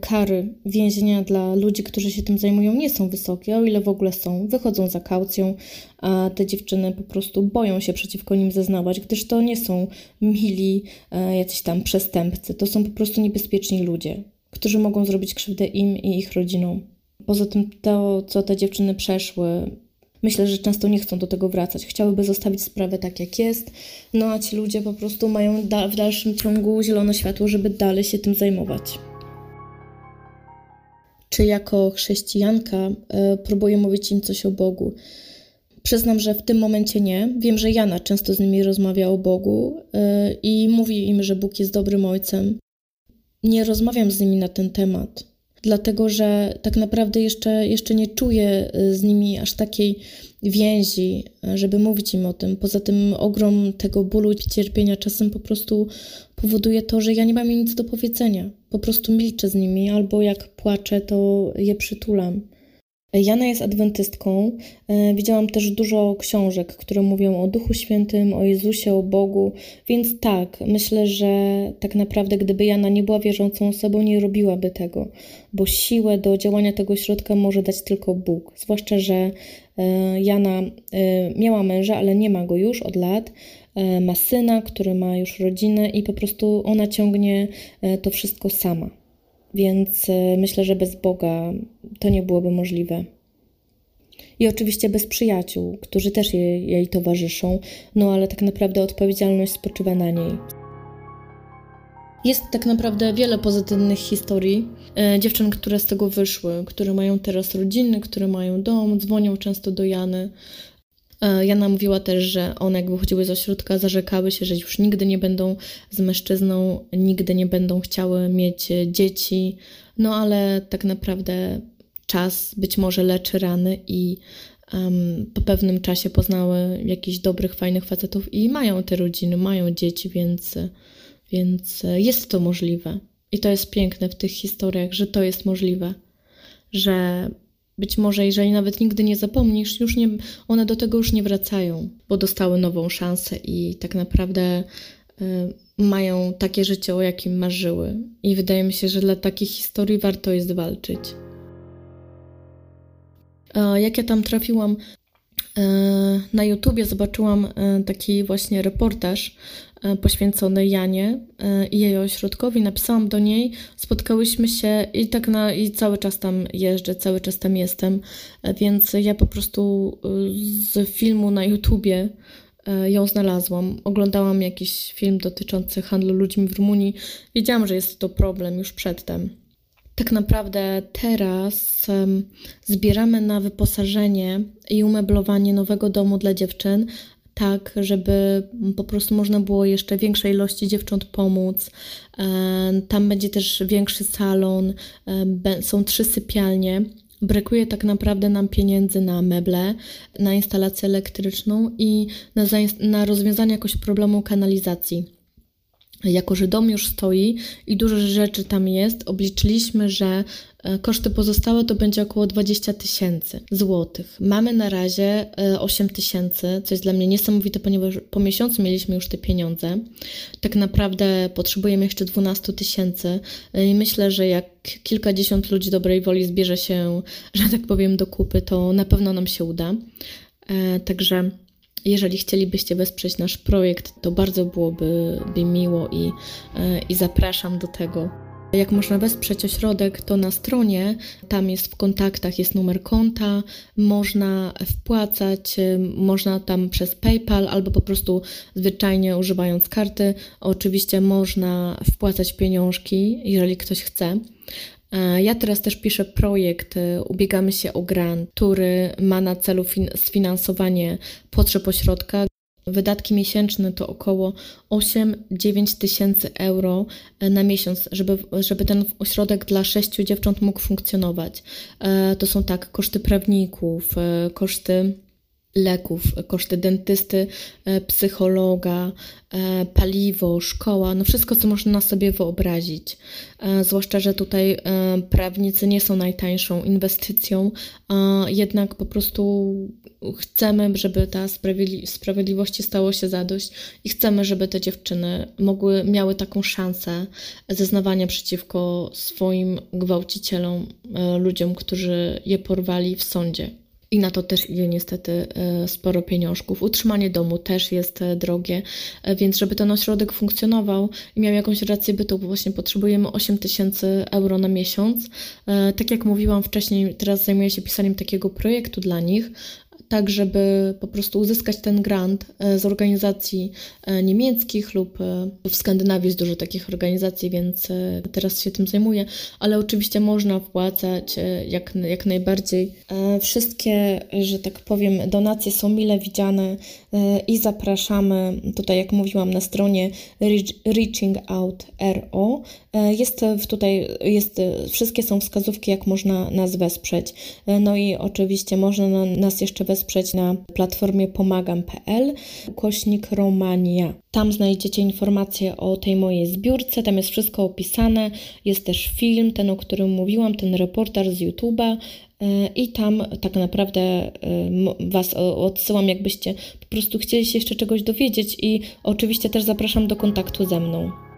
kary więzienia dla ludzi, którzy się tym zajmują, nie są wysokie, o ile w ogóle są. Wychodzą za kaucją, a te dziewczyny po prostu boją się przeciwko nim zeznawać, gdyż to nie są mili e, jacyś tam przestępcy, to są po prostu niebezpieczni ludzie którzy mogą zrobić krzywdę im i ich rodzinom. Poza tym to, co te dziewczyny przeszły, myślę, że często nie chcą do tego wracać. Chciałyby zostawić sprawę tak, jak jest, no a ci ludzie po prostu mają da w dalszym ciągu zielone światło, żeby dalej się tym zajmować. Czy jako chrześcijanka y, próbuję mówić im coś o Bogu? Przyznam, że w tym momencie nie. Wiem, że Jana często z nimi rozmawia o Bogu y, i mówi im, że Bóg jest dobrym ojcem, nie rozmawiam z nimi na ten temat, dlatego że tak naprawdę jeszcze, jeszcze nie czuję y, z nimi aż takiej więzi, żeby mówić im o tym. Poza tym ogrom tego bólu i cierpienia czasem po prostu powoduje to, że ja nie mam nic do powiedzenia. Po prostu milczę z nimi, albo jak płaczę, to je przytulam. Jana jest adwentystką. E, widziałam też dużo książek, które mówią o Duchu Świętym, o Jezusie, o Bogu, więc tak, myślę, że tak naprawdę gdyby Jana nie była wierzącą osobą, nie robiłaby tego, bo siłę do działania tego środka może dać tylko Bóg. Zwłaszcza, że e, Jana e, miała męża, ale nie ma go już od lat ma syna, który ma już rodzinę i po prostu ona ciągnie to wszystko sama. Więc myślę, że bez Boga to nie byłoby możliwe. I oczywiście bez przyjaciół, którzy też jej, jej towarzyszą, no ale tak naprawdę odpowiedzialność spoczywa na niej. Jest tak naprawdę wiele pozytywnych historii e, dziewczyn, które z tego wyszły, które mają teraz rodziny, które mają dom, dzwonią często do Jany. E, Jana mówiła też, że one jak wychodziły z ośrodka, zarzekały się, że już nigdy nie będą z mężczyzną, nigdy nie będą chciały mieć dzieci. No ale tak naprawdę czas być może leczy rany i um, po pewnym czasie poznały jakichś dobrych, fajnych facetów i mają te rodziny, mają dzieci, więc, więc jest to możliwe. I to jest piękne w tych historiach, że to jest możliwe, że być może, jeżeli nawet nigdy nie zapomnisz, już nie, one do tego już nie wracają, bo dostały nową szansę i tak naprawdę y, mają takie życie, o jakim marzyły. I wydaje mi się, że dla takich historii warto jest walczyć. Jak ja tam trafiłam e, na YouTubie, zobaczyłam e, taki właśnie reportaż poświęcony Janie i jej ośrodkowi. Napisałam do niej, spotkałyśmy się i tak na, i cały czas tam jeżdżę, cały czas tam jestem, więc ja po prostu z filmu na YouTubie ją znalazłam. Oglądałam jakiś film dotyczący handlu ludźmi w Rumunii. Wiedziałam, że jest to problem już przedtem tak naprawdę teraz zbieramy na wyposażenie i umeblowanie nowego domu dla dziewczyn, tak, żeby po prostu można było jeszcze większej ilości dziewcząt pomóc. Tam będzie też większy salon, są trzy sypialnie. Brakuje tak naprawdę nam pieniędzy na meble, na instalację elektryczną i na, na rozwiązanie jakoś problemu kanalizacji jako że dom już stoi i dużo rzeczy tam jest, obliczyliśmy, że e, koszty pozostałe to będzie około 20 tysięcy złotych. Mamy na razie 8 e, tysięcy, co jest dla mnie niesamowite, ponieważ po miesiącu mieliśmy już te pieniądze. Tak naprawdę potrzebujemy jeszcze 12 tysięcy e, i myślę, że jak kilkadziesiąt ludzi dobrej woli zbierze się, że tak powiem, do kupy, to na pewno nam się uda. Także jeżeli chcielibyście wesprzeć nasz projekt, to bardzo byłoby mi miło i, e, i zapraszam do tego. Jak można wesprzeć ośrodek, to na stronie, tam jest w kontaktach, jest numer konta, można wpłacać, e, można tam przez PayPal albo po prostu zwyczajnie używając karty. Oczywiście można wpłacać pieniążki, jeżeli ktoś chce. Ja teraz też piszę projekt, e, ubiegamy się o grant, który ma na celu sfinansowanie potrzeb ośrodka. Wydatki miesięczne to około 8-9 tysięcy euro e, na miesiąc, żeby, żeby ten ośrodek dla sześciu dziewcząt mógł funkcjonować. To są tak koszty prawników, koszty leków, koszty dentysty, e, psychologa, e, paliwo, szkoła, no wszystko, co można sobie wyobrazić. E, zwłaszcza, że tutaj prawnicy nie są najtańszą inwestycją, a jednak po prostu chcemy, żeby ta sprawiedli sprawiedliwości stało się zadość i chcemy, żeby te dziewczyny mogły, miały taką szansę zeznawania przeciwko swoim gwałcicielom, ludziom, którzy je porwali w sądzie. I na to też idzie niestety e, sporo pieniążków. Utrzymanie domu też jest e, drogie, e, więc żeby ten ośrodek funkcjonował i miał jakąś rację bytu, bo właśnie potrzebujemy 8 tysięcy euro na miesiąc. Tak jak mówiłam wcześniej, teraz zajmuję się pisaniem takiego projektu dla nich, tak żeby po prostu uzyskać ten grant e, z organizacji e, niemieckich lub e, w Skandynawii jest dużo takich organizacji, więc teraz się tym zajmuję, ale oczywiście można wpłacać jak, jak najbardziej. Wszystkie, że tak powiem, donacje są mile widziane i zapraszamy tutaj, jak mówiłam, na stronie Reaching Out RO. Jest tutaj, jest, wszystkie są wskazówki, jak można nas wesprzeć. No i oczywiście można nas jeszcze wesprzeć na platformie pomagam.pl kośnik Romania. Tam znajdziecie informacje o tej mojej zbiórce, tam jest wszystko opisane, jest też film, ten o którym mówiłam, ten reportaż z YouTube'a e, i tam tak naprawdę e, Was odsyłam, jakbyście po prostu chcieli się jeszcze czegoś dowiedzieć i oczywiście też zapraszam do kontaktu ze mną.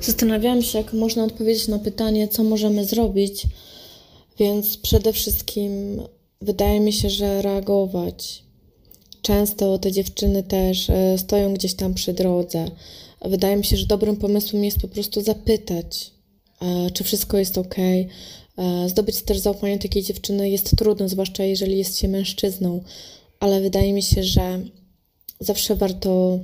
Zastanawiałam się, jak można odpowiedzieć na pytanie, co możemy zrobić, więc przede wszystkim wydaje mi się, że reagować. Często te dziewczyny też e, stoją gdzieś tam przy drodze. Wydaje mi się, że dobrym pomysłem jest po prostu zapytać, e, czy wszystko jest ok. Zdobyć też zaufanie takiej dziewczyny jest trudno, zwłaszcza jeżeli jest się mężczyzną, ale wydaje mi się, że zawsze warto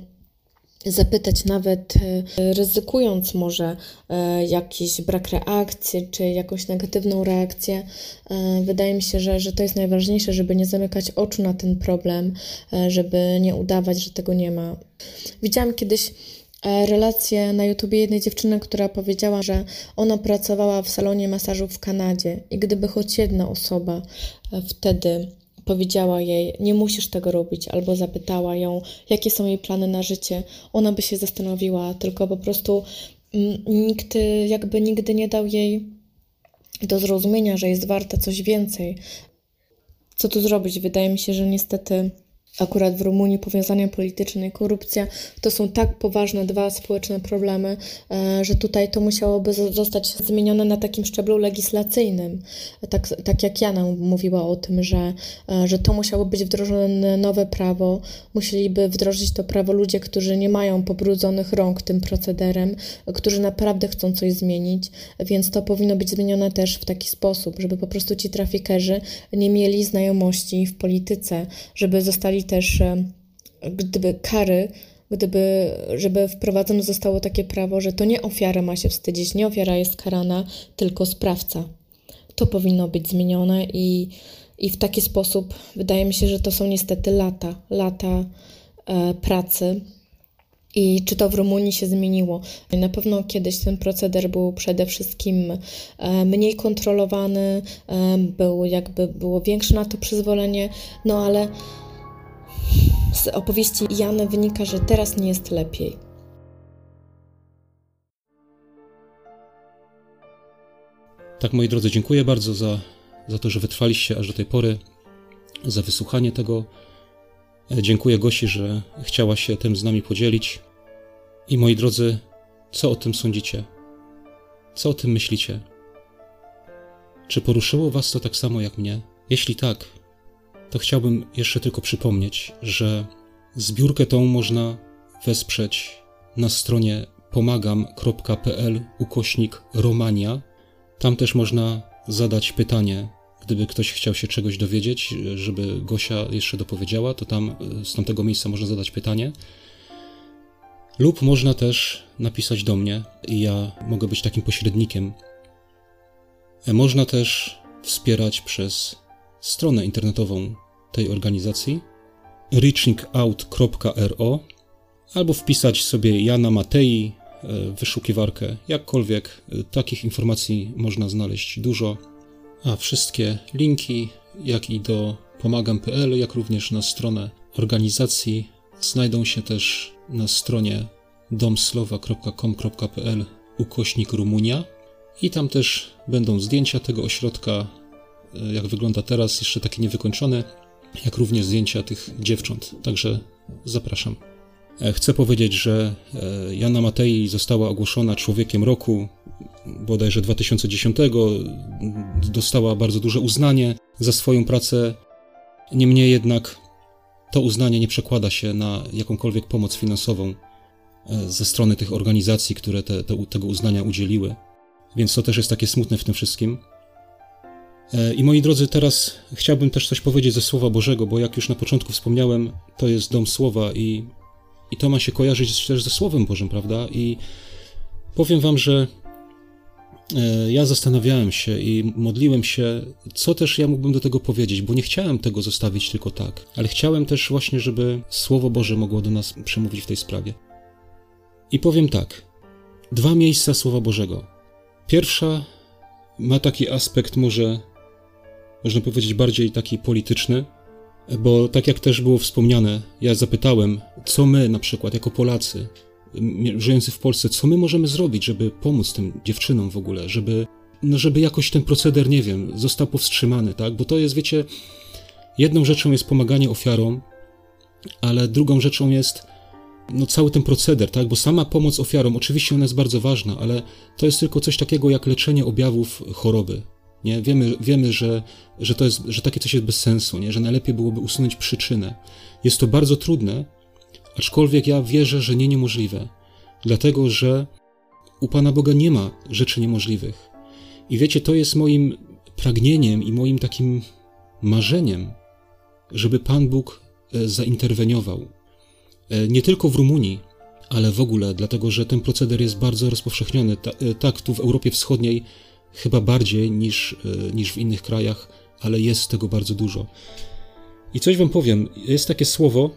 zapytać, nawet e, ryzykując może e, jakiś brak reakcji czy jakąś negatywną reakcję. E, wydaje mi się, że, że to jest najważniejsze, żeby nie zamykać oczu na ten problem, żeby nie udawać, że tego nie ma. Widziałam kiedyś relację na YouTubie jednej dziewczyny, która powiedziała, że ona pracowała w salonie masażu w Kanadzie i gdyby choć jedna osoba wtedy powiedziała jej, nie musisz tego robić, albo zapytała ją, jakie są jej plany na życie, ona by się zastanowiła, tylko po prostu mm, nikt jakby nigdy nie dał jej do zrozumienia, że jest warta coś więcej. Co tu zrobić? Wydaje mi się, że niestety akurat w Rumunii powiązania polityczne i korupcja to są tak poważne dwa społeczne problemy, e, że tutaj to musiałoby zostać zmienione na takim szczeblu legislacyjnym. Tak, tak jak Jana mówiła o tym, że, e, że to musiało być wdrożone nowe prawo, musieliby wdrożyć to prawo ludzie, którzy nie mają pobrudzonych rąk tym procederem, którzy naprawdę chcą coś zmienić, więc to powinno być zmienione też w taki sposób, żeby po prostu ci trafikerzy nie mieli znajomości w polityce, żeby zostali też e, gdyby kary, gdyby, żeby wprowadzone zostało takie prawo, że to nie ofiara ma się wstydzić, nie ofiara jest karana, tylko sprawca. To powinno być zmienione i, i w taki sposób wydaje mi się, że to są niestety lata, lata e, pracy. I czy to w Rumunii się zmieniło? Na pewno kiedyś ten proceder był przede wszystkim e, mniej kontrolowany, e, był jakby było większe na to przyzwolenie, no ale z opowieści Jany wynika, że teraz nie jest lepiej. Tak, moi drodzy, dziękuję bardzo za, za to, że wytrwaliście aż do tej pory, za wysłuchanie tego. E, dziękuję Gosi, że chciała się tym z nami podzielić. I moi drodzy, co o tym sądzicie? Co o tym myślicie? Czy poruszyło Was to tak samo jak mnie? Jeśli tak, to chciałbym jeszcze tylko przypomnieć, że zbiórkę tą można wesprzeć na stronie pomagam.pl ukośnik Romania. Tam też można zadać pytanie, gdyby ktoś chciał się czegoś dowiedzieć, żeby Gosia jeszcze dopowiedziała, to tam z tamtego miejsca można zadać pytanie. Lub można też napisać do mnie i ja mogę być takim pośrednikiem. Można też wspierać przez stronę internetową tej organizacji reachingout.ro albo wpisać sobie Jana Matei e, wyszukiwarkę, jakkolwiek e, takich informacji można znaleźć dużo, a wszystkie linki, jak i do pomagam.pl, jak również na stronę organizacji znajdą się też na stronie domslowa.com.pl ukośnik Rumunia. I tam też będą zdjęcia tego ośrodka, e, jak wygląda teraz, jeszcze takie niewykończone, jak również zdjęcia tych dziewcząt. Także zapraszam. E, chcę powiedzieć, że e, Jana Matei została ogłoszona człowiekiem roku bodajże 2010. Dostała bardzo duże uznanie za swoją pracę. Niemniej jednak to uznanie nie przekłada się na jakąkolwiek pomoc finansową e, ze strony tych organizacji, które te, te, tego uznania udzieliły. Więc to też jest takie smutne w tym wszystkim. E, I moi drodzy, teraz chciałbym też coś powiedzieć ze Słowa Bożego, bo jak już na początku wspomniałem, to jest dom Słowa i, i to ma się kojarzyć też ze Słowem Bożym, prawda? I powiem Wam, że e, ja zastanawiałem się i modliłem się, co też ja mógłbym do tego powiedzieć, bo nie chciałem tego zostawić tylko tak, ale chciałem też właśnie, żeby Słowo Boże mogło do nas przemówić w tej sprawie. I powiem tak: dwa miejsca Słowa Bożego. Pierwsza ma taki aspekt może można powiedzieć, bardziej taki polityczny, bo tak jak też było wspomniane, ja zapytałem, co my na przykład jako Polacy, żyjący w Polsce, co my możemy zrobić, żeby pomóc tym dziewczynom w ogóle, żeby, no żeby jakoś ten proceder, nie wiem, został powstrzymany, tak? Bo to jest, wiecie, jedną rzeczą jest pomaganie ofiarom, ale drugą rzeczą jest no, cały ten proceder, tak? Bo sama pomoc ofiarom, oczywiście ona jest bardzo ważna, ale to jest tylko coś takiego jak leczenie objawów choroby, Nie? Wiemy, wiemy że, że, to jest, że takie coś jest bez sensu, nie? że najlepiej byłoby usunąć przyczynę. Jest to bardzo trudne, aczkolwiek ja wierzę, że nie niemożliwe, dlatego że u Pana Boga nie ma rzeczy niemożliwych. I wiecie, to jest moim pragnieniem i moim takim marzeniem, żeby Pan Bóg e, zainterweniował. E, nie tylko w Rumunii, ale w ogóle, dlatego że ten proceder jest bardzo rozpowszechniony. E, tak, tu w Europie Wschodniej chyba bardziej niż, niż w innych krajach, ale jest tego bardzo dużo. I coś Wam powiem, jest takie słowo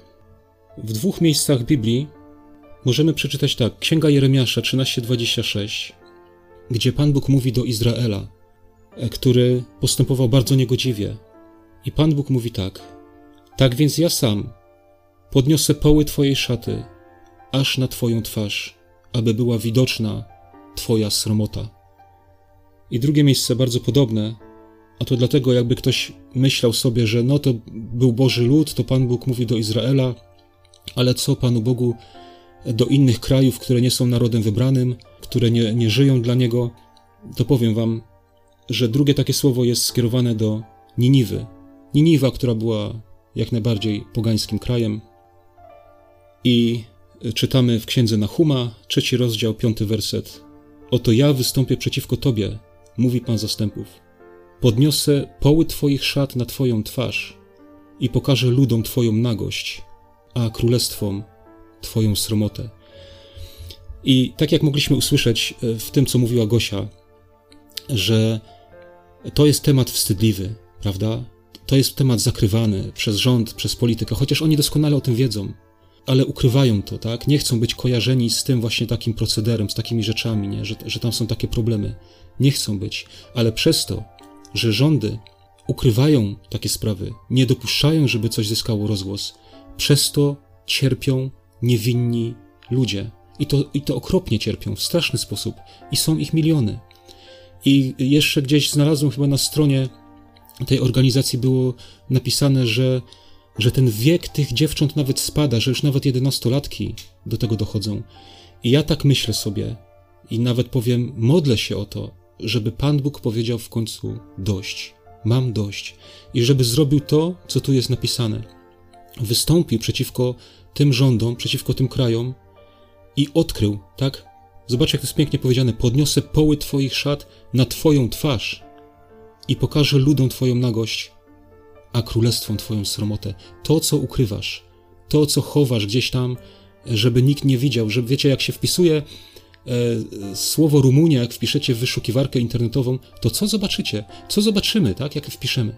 w dwóch miejscach Biblii. Możemy przeczytać tak, Księga Jeremiasza 13:26, gdzie Pan Bóg mówi do Izraela, który postępował bardzo niegodziwie. I Pan Bóg mówi tak: Tak więc ja sam podniosę poły Twojej szaty, aż na Twoją twarz, aby była widoczna Twoja sromota. I drugie miejsce bardzo podobne, a to dlatego, jakby ktoś myślał sobie, że no to był Boży lud, to Pan Bóg mówi do Izraela, ale co Panu Bogu do innych krajów, które nie są narodem wybranym, które nie, nie żyją dla Niego, to powiem Wam, że drugie takie słowo jest skierowane do Niniwy. Niniwa, która była jak najbardziej pogańskim krajem. I czytamy w księdze Nahuma, trzeci rozdział, piąty werset. Oto ja wystąpię przeciwko Tobie, mówi Pan zastępów. Podniosę poły Twoich szat na Twoją twarz i pokażę ludom Twoją nagość, a królestwom Twoją sromotę. I tak jak mogliśmy usłyszeć e, w tym, co mówiła Gosia, że to jest temat wstydliwy, prawda? To jest temat zakrywany przez rząd, przez politykę, chociaż oni doskonale o tym wiedzą, ale ukrywają to, tak? Nie chcą być kojarzeni z tym właśnie takim procederem, z takimi rzeczami, nie? Że, że tam są takie problemy. Nie chcą być, ale przez to, że rządy ukrywają takie sprawy, nie dopuszczają, żeby coś zyskało rozgłos, przez to cierpią niewinni ludzie. I to, I to okropnie cierpią, w straszny sposób. I są ich miliony. I jeszcze gdzieś znalazłem chyba na stronie tej organizacji było napisane, że, że ten wiek tych dziewcząt nawet spada, że już nawet jedenastolatki do tego dochodzą. I ja tak myślę sobie i nawet powiem, modlę się o to, żeby Pan Bóg powiedział w końcu dość, mam dość i żeby zrobił to, co tu jest napisane. Wystąpił przeciwko tym rządom, przeciwko tym krajom i odkrył, tak? Zobacz, jak to jest pięknie powiedziane: Podniosę poły Twoich szat na Twoją twarz i pokażę ludom Twoją nagość, a królestwom Twoją sromotę. To, co ukrywasz, to, co chowasz gdzieś tam, żeby nikt nie widział, że wiecie, jak się wpisuje e, słowo Rumunia, jak wpiszecie w wyszukiwarkę internetową, to co zobaczycie? Co zobaczymy, tak, jak wpiszemy?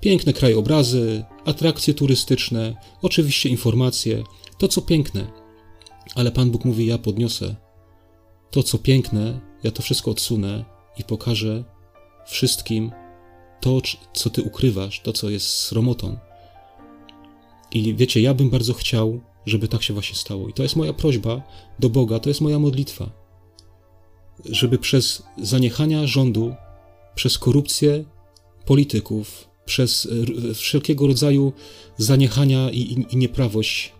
Piękne krajobrazy, atrakcje turystyczne, oczywiście informacje, to co piękne. Ale Pan Bóg mówi: Ja podniosę to, co piękne, ja to wszystko odsunę i pokażę wszystkim to, co ty ukrywasz, to, co jest sromotą. I wiecie, ja bym bardzo chciał, żeby tak się właśnie stało. I to jest moja prośba do Boga, to jest moja modlitwa. Żeby przez zaniechania rządu, przez korupcję polityków, przez wszelkiego rodzaju zaniechania i, i, i nieprawość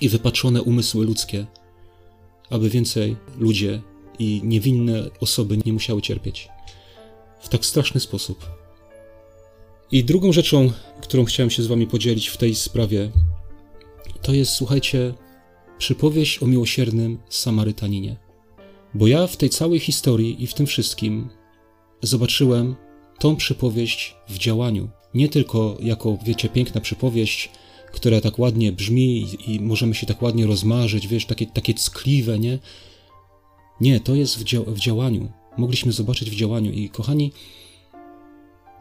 i wypaczone umysły ludzkie, aby więcej ludzie i niewinne osoby nie musiały cierpieć w tak straszny sposób. I drugą rzeczą, którą chciałem się z Wami podzielić w tej sprawie, to jest, słuchajcie, przypowieść o miłosiernym Samarytaninie. Bo ja w tej całej historii i w tym wszystkim zobaczyłem tą przypowieść w działaniu. Nie tylko jako, wiecie, piękna przypowieść, która tak ładnie brzmi i, możemy się tak ładnie rozmarzyć, wiesz, takie, takie ckliwe, nie? Nie, to jest w, dzia w działaniu. Mogliśmy zobaczyć w działaniu i kochani,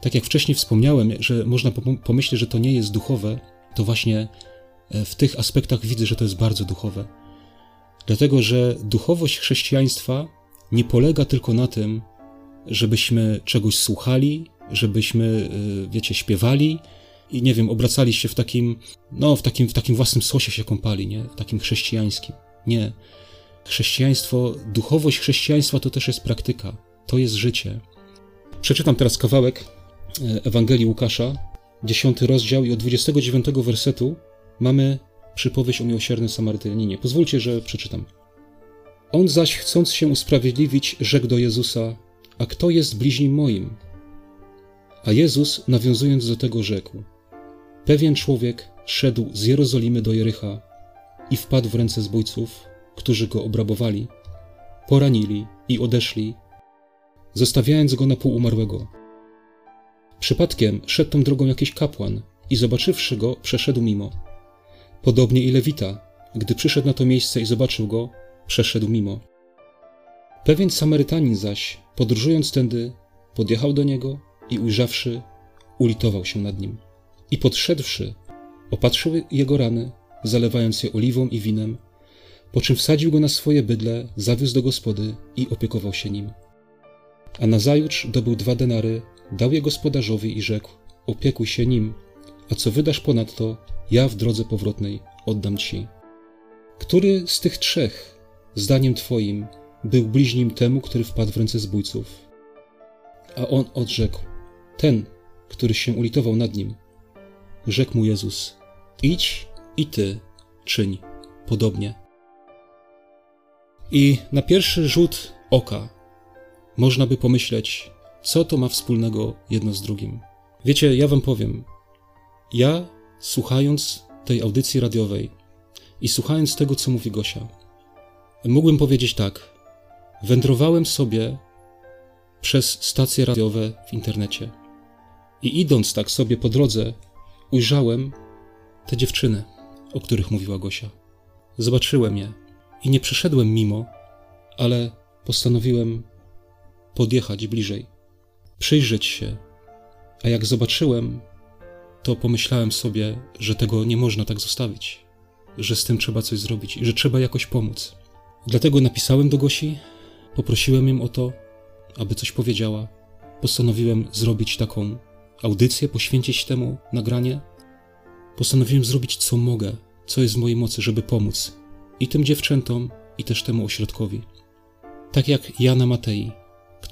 tak jak wcześniej wspomniałem, że można pomyśleć, że to nie jest duchowe, to właśnie e, w tych aspektach widzę, że to jest bardzo duchowe. Dlatego, że duchowość chrześcijaństwa nie polega tylko na tym, żebyśmy czegoś słuchali, żebyśmy, e, wiecie, śpiewali, i nie wiem, obracali się w takim, no, w takim, w takim własnym sosie się kąpali, nie? W takim chrześcijańskim. Nie. Chrześcijaństwo, duchowość chrześcijaństwa to też jest praktyka, to jest życie. Przeczytam teraz kawałek Ewangelii Łukasza, 10 rozdział i od 29 wersetu mamy przypowieść o miłosiernym Samarytaninie. Pozwólcie, że przeczytam. On zaś, chcąc się usprawiedliwić, rzekł do Jezusa: A kto jest bliźnim moim? A Jezus, nawiązując do tego, rzekł: Pewien człowiek szedł z Jerozolimy do Jericha i wpadł w ręce zbójców, którzy go obrabowali, poranili i odeszli, zostawiając go na pół umarłego. Przypadkiem szedł tą drogą jakiś kapłan i zobaczywszy go, przeszedł mimo. Podobnie i Lewita, gdy przyszedł na to miejsce i zobaczył go, przeszedł mimo. Pewien Samarytanin zaś, podróżując tędy, podjechał do niego i ujrzawszy, ulitował się nad nim. I podszedłszy, opatrzył jego rany, zalewając je oliwą i winem, po czym wsadził go na swoje bydle, zawiózł do gospody i opiekował się nim. A nazajutrz dobył dwa denary, dał je gospodarzowi i rzekł: Opiekuj się nim, a co wydasz ponadto, ja w drodze powrotnej oddam ci. Który z tych trzech, zdaniem twoim, był bliźnim temu, który wpadł w ręce zbójców? A on odrzekł: Ten, który się ulitował nad nim. Rzekł mu Jezus: Idź i ty czyń podobnie. I na pierwszy rzut oka można by pomyśleć, co to ma wspólnego jedno z drugim. Wiecie, ja wam powiem, ja słuchając tej audycji radiowej i słuchając tego, co mówi Gosia, mógłbym powiedzieć tak: wędrowałem sobie przez stacje radiowe w internecie. I idąc tak sobie po drodze, ujrzałem te dziewczyny, o których mówiła Gosia. Zobaczyłem je i nie przeszedłem mimo, ale postanowiłem podjechać bliżej, przyjrzeć się. A jak zobaczyłem, to pomyślałem sobie, że tego nie można tak zostawić, że z tym trzeba coś zrobić i że trzeba jakoś pomóc. Dlatego napisałem do Gosi, poprosiłem ją o to, aby coś powiedziała. Postanowiłem zrobić taką audycję, poświęcić temu nagranie. Postanowiłem zrobić co mogę, co jest w mojej mocy, żeby pomóc i tym dziewczętom, i też temu ośrodkowi. Tak jak Jana Matei,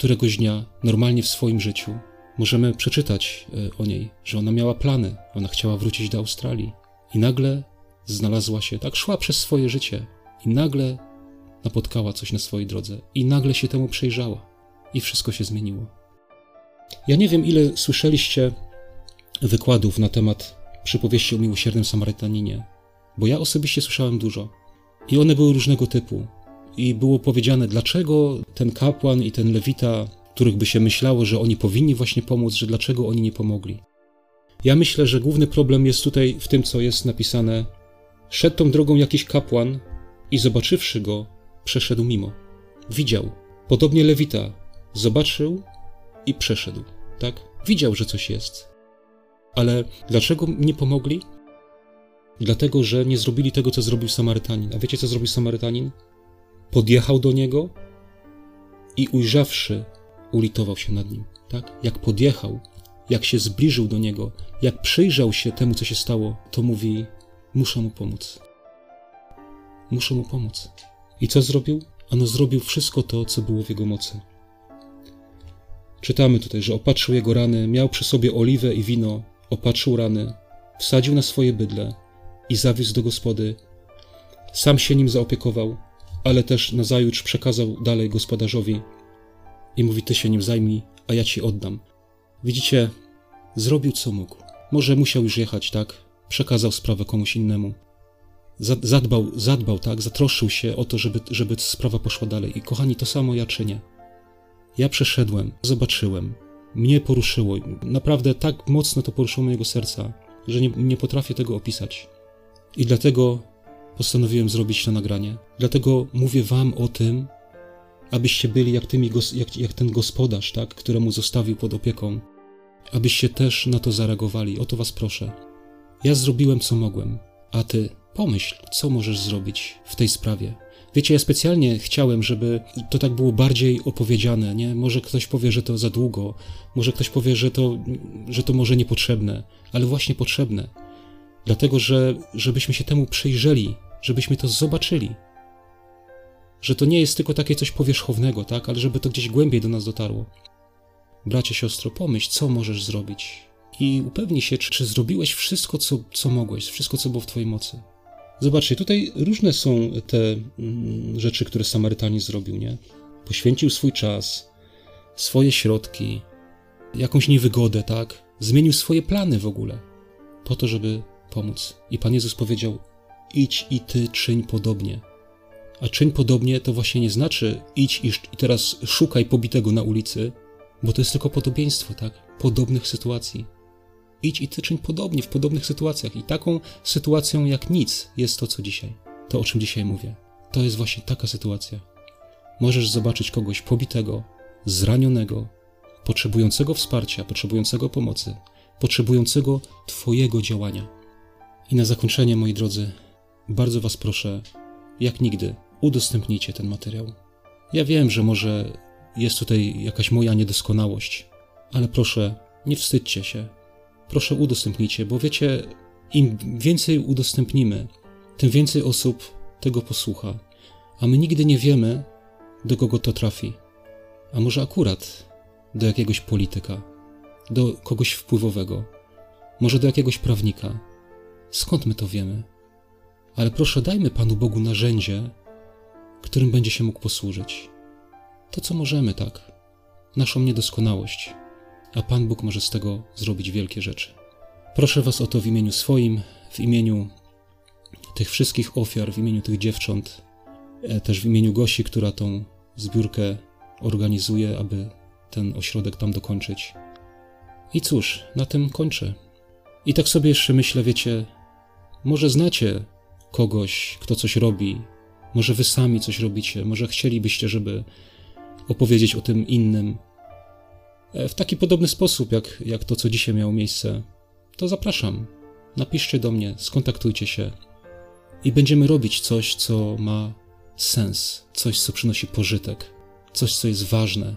któregoś dnia, normalnie w swoim życiu, możemy przeczytać e, o niej, że ona miała plany, ona chciała wrócić do Australii i nagle znalazła się, tak szła przez swoje życie i nagle napotkała coś na swojej drodze i nagle się temu przejrzała i wszystko się zmieniło. Ja nie wiem, ile słyszeliście wykładów na temat przypowieści o miłosiernym Samarytaninie, bo ja osobiście słyszałem dużo. I one były różnego typu. I było powiedziane, dlaczego ten kapłan i ten lewita, których by się myślało, że oni powinni właśnie pomóc, że dlaczego oni nie pomogli. Ja myślę, że główny problem jest tutaj w tym, co jest napisane. Szedł tą drogą jakiś kapłan i zobaczywszy go, przeszedł mimo. Widział. Podobnie lewita zobaczył i przeszedł, tak? Widział, że coś jest. Ale dlaczego nie pomogli? Dlatego, że nie zrobili tego, co zrobił Samarytanin. A wiecie, co zrobił Samarytanin? Podjechał do niego i ujrzawszy, ulitował się nad nim. Tak? Jak podjechał, jak się zbliżył do niego, jak przyjrzał się temu, co się stało, to mówi: Muszę mu pomóc. Muszę mu pomóc. I co zrobił? Ano zrobił wszystko to, co było w jego mocy. Czytamy tutaj, że opatrzył jego rany, miał przy sobie oliwę i wino, opatrzył rany, wsadził na swoje bydle i zawiózł do gospody. Sam się nim zaopiekował, ale też nazajutrz przekazał dalej gospodarzowi i mówi: Ty się nim zajmij, a ja ci oddam. Widzicie, zrobił co mógł. Może musiał już jechać, tak? Przekazał sprawę komuś innemu. Zadbał, zadbał, tak? Zatroszczył się o to, żeby, żeby sprawa poszła dalej. I kochani, to samo ja czynię. Ja przeszedłem, zobaczyłem, mnie poruszyło. Naprawdę tak mocno to poruszyło mojego serca, że nie, nie potrafię tego opisać. I dlatego postanowiłem zrobić to nagranie. Dlatego mówię wam o tym, abyście byli jak, tymi, jak, jak ten gospodarz, tak, któremu zostawił pod opieką, abyście też na to zareagowali. O to was proszę. Ja zrobiłem co mogłem, a ty pomyśl, co możesz zrobić w tej sprawie. Wiecie, ja specjalnie chciałem, żeby to tak było bardziej opowiedziane, nie? Może ktoś powie, że to za długo, może ktoś powie, że to, że to może niepotrzebne, ale właśnie potrzebne. Dlatego, że żebyśmy się temu przyjrzeli, żebyśmy to zobaczyli. Że to nie jest tylko takie coś powierzchownego, tak? Ale żeby to gdzieś głębiej do nas dotarło. Bracie, siostro, pomyśl, co możesz zrobić. I upewnij się, czy, czy zrobiłeś wszystko, co, co mogłeś, wszystko, co było w Twojej mocy. Zobaczcie, tutaj różne są te mm, rzeczy, które Samarytanin zrobił, nie? Poświęcił swój czas, swoje środki, jakąś niewygodę, tak? Zmienił swoje plany w ogóle po to, żeby pomóc. I Pan Jezus powiedział: idź i ty czyń podobnie. A czyń podobnie to właśnie nie znaczy idź i, teraz szukaj pobitego na ulicy, bo to jest tylko podobieństwo, tak? Podobnych sytuacji. Idź i ty czyń podobnie w podobnych sytuacjach. I taką sytuacją jak nic jest to, co dzisiaj. To, o czym dzisiaj mówię. To jest właśnie taka sytuacja. Możesz zobaczyć kogoś pobitego, zranionego, potrzebującego wsparcia, potrzebującego pomocy, potrzebującego Twojego działania. I na zakończenie, moi drodzy, bardzo Was proszę, jak nigdy, udostępnijcie ten materiał. Ja wiem, że może jest tutaj jakaś moja niedoskonałość, ale proszę, nie wstydźcie się. Proszę, udostępnijcie, bo wiecie, im więcej udostępnimy, tym więcej osób tego posłucha, a my nigdy nie wiemy, do kogo to trafi. A może akurat do jakiegoś polityka, do kogoś wpływowego, może do jakiegoś prawnika. Skąd my to wiemy? Ale proszę, dajmy Panu Bogu narzędzie, którym będzie się mógł posłużyć. To, co możemy, tak, naszą niedoskonałość, a Pan Bóg może z tego zrobić wielkie rzeczy. Proszę Was o to w imieniu swoim, w imieniu tych wszystkich ofiar, w imieniu tych dziewcząt, e, też w imieniu Gosi, która tą zbiórkę organizuje, aby ten ośrodek tam dokończyć. I cóż, na tym kończę. I tak sobie jeszcze myślę, wiecie, może znacie kogoś, kto coś robi, może wy sami coś robicie, może chcielibyście, żeby opowiedzieć o tym innym. E, w taki podobny sposób, jak, jak to, co dzisiaj miało miejsce, to zapraszam. Napiszcie do mnie, skontaktujcie się i będziemy robić coś, co ma sens, coś, co przynosi pożytek, coś, co jest ważne.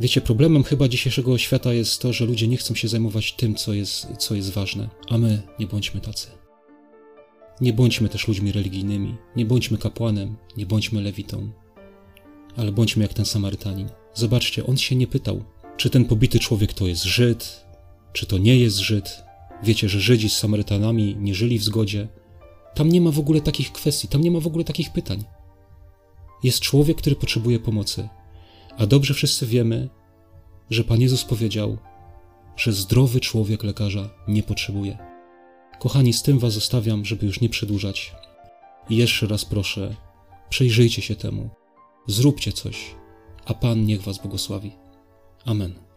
Wiecie, problemem chyba dzisiejszego świata jest to, że ludzie nie chcą się zajmować tym, co jest, co jest ważne, a my nie bądźmy tacy. Nie bądźmy też ludźmi religijnymi, nie bądźmy kapłanem, nie bądźmy lewitą, ale bądźmy jak ten Samarytanin. Zobaczcie, on się nie pytał, czy ten pobity człowiek to jest Żyd, czy to nie jest Żyd. Wiecie, że Żydzi z Samarytanami nie żyli w zgodzie. Tam nie ma w ogóle takich kwestii, tam nie ma w ogóle takich pytań. Jest człowiek, który potrzebuje pomocy, a dobrze wszyscy wiemy, że Pan Jezus powiedział, że zdrowy człowiek lekarza nie potrzebuje. Kochani, z tym Was zostawiam, żeby już nie przedłużać. I jeszcze raz proszę, przejrzyjcie się temu, zróbcie coś, a Pan niech Was błogosławi. Amen.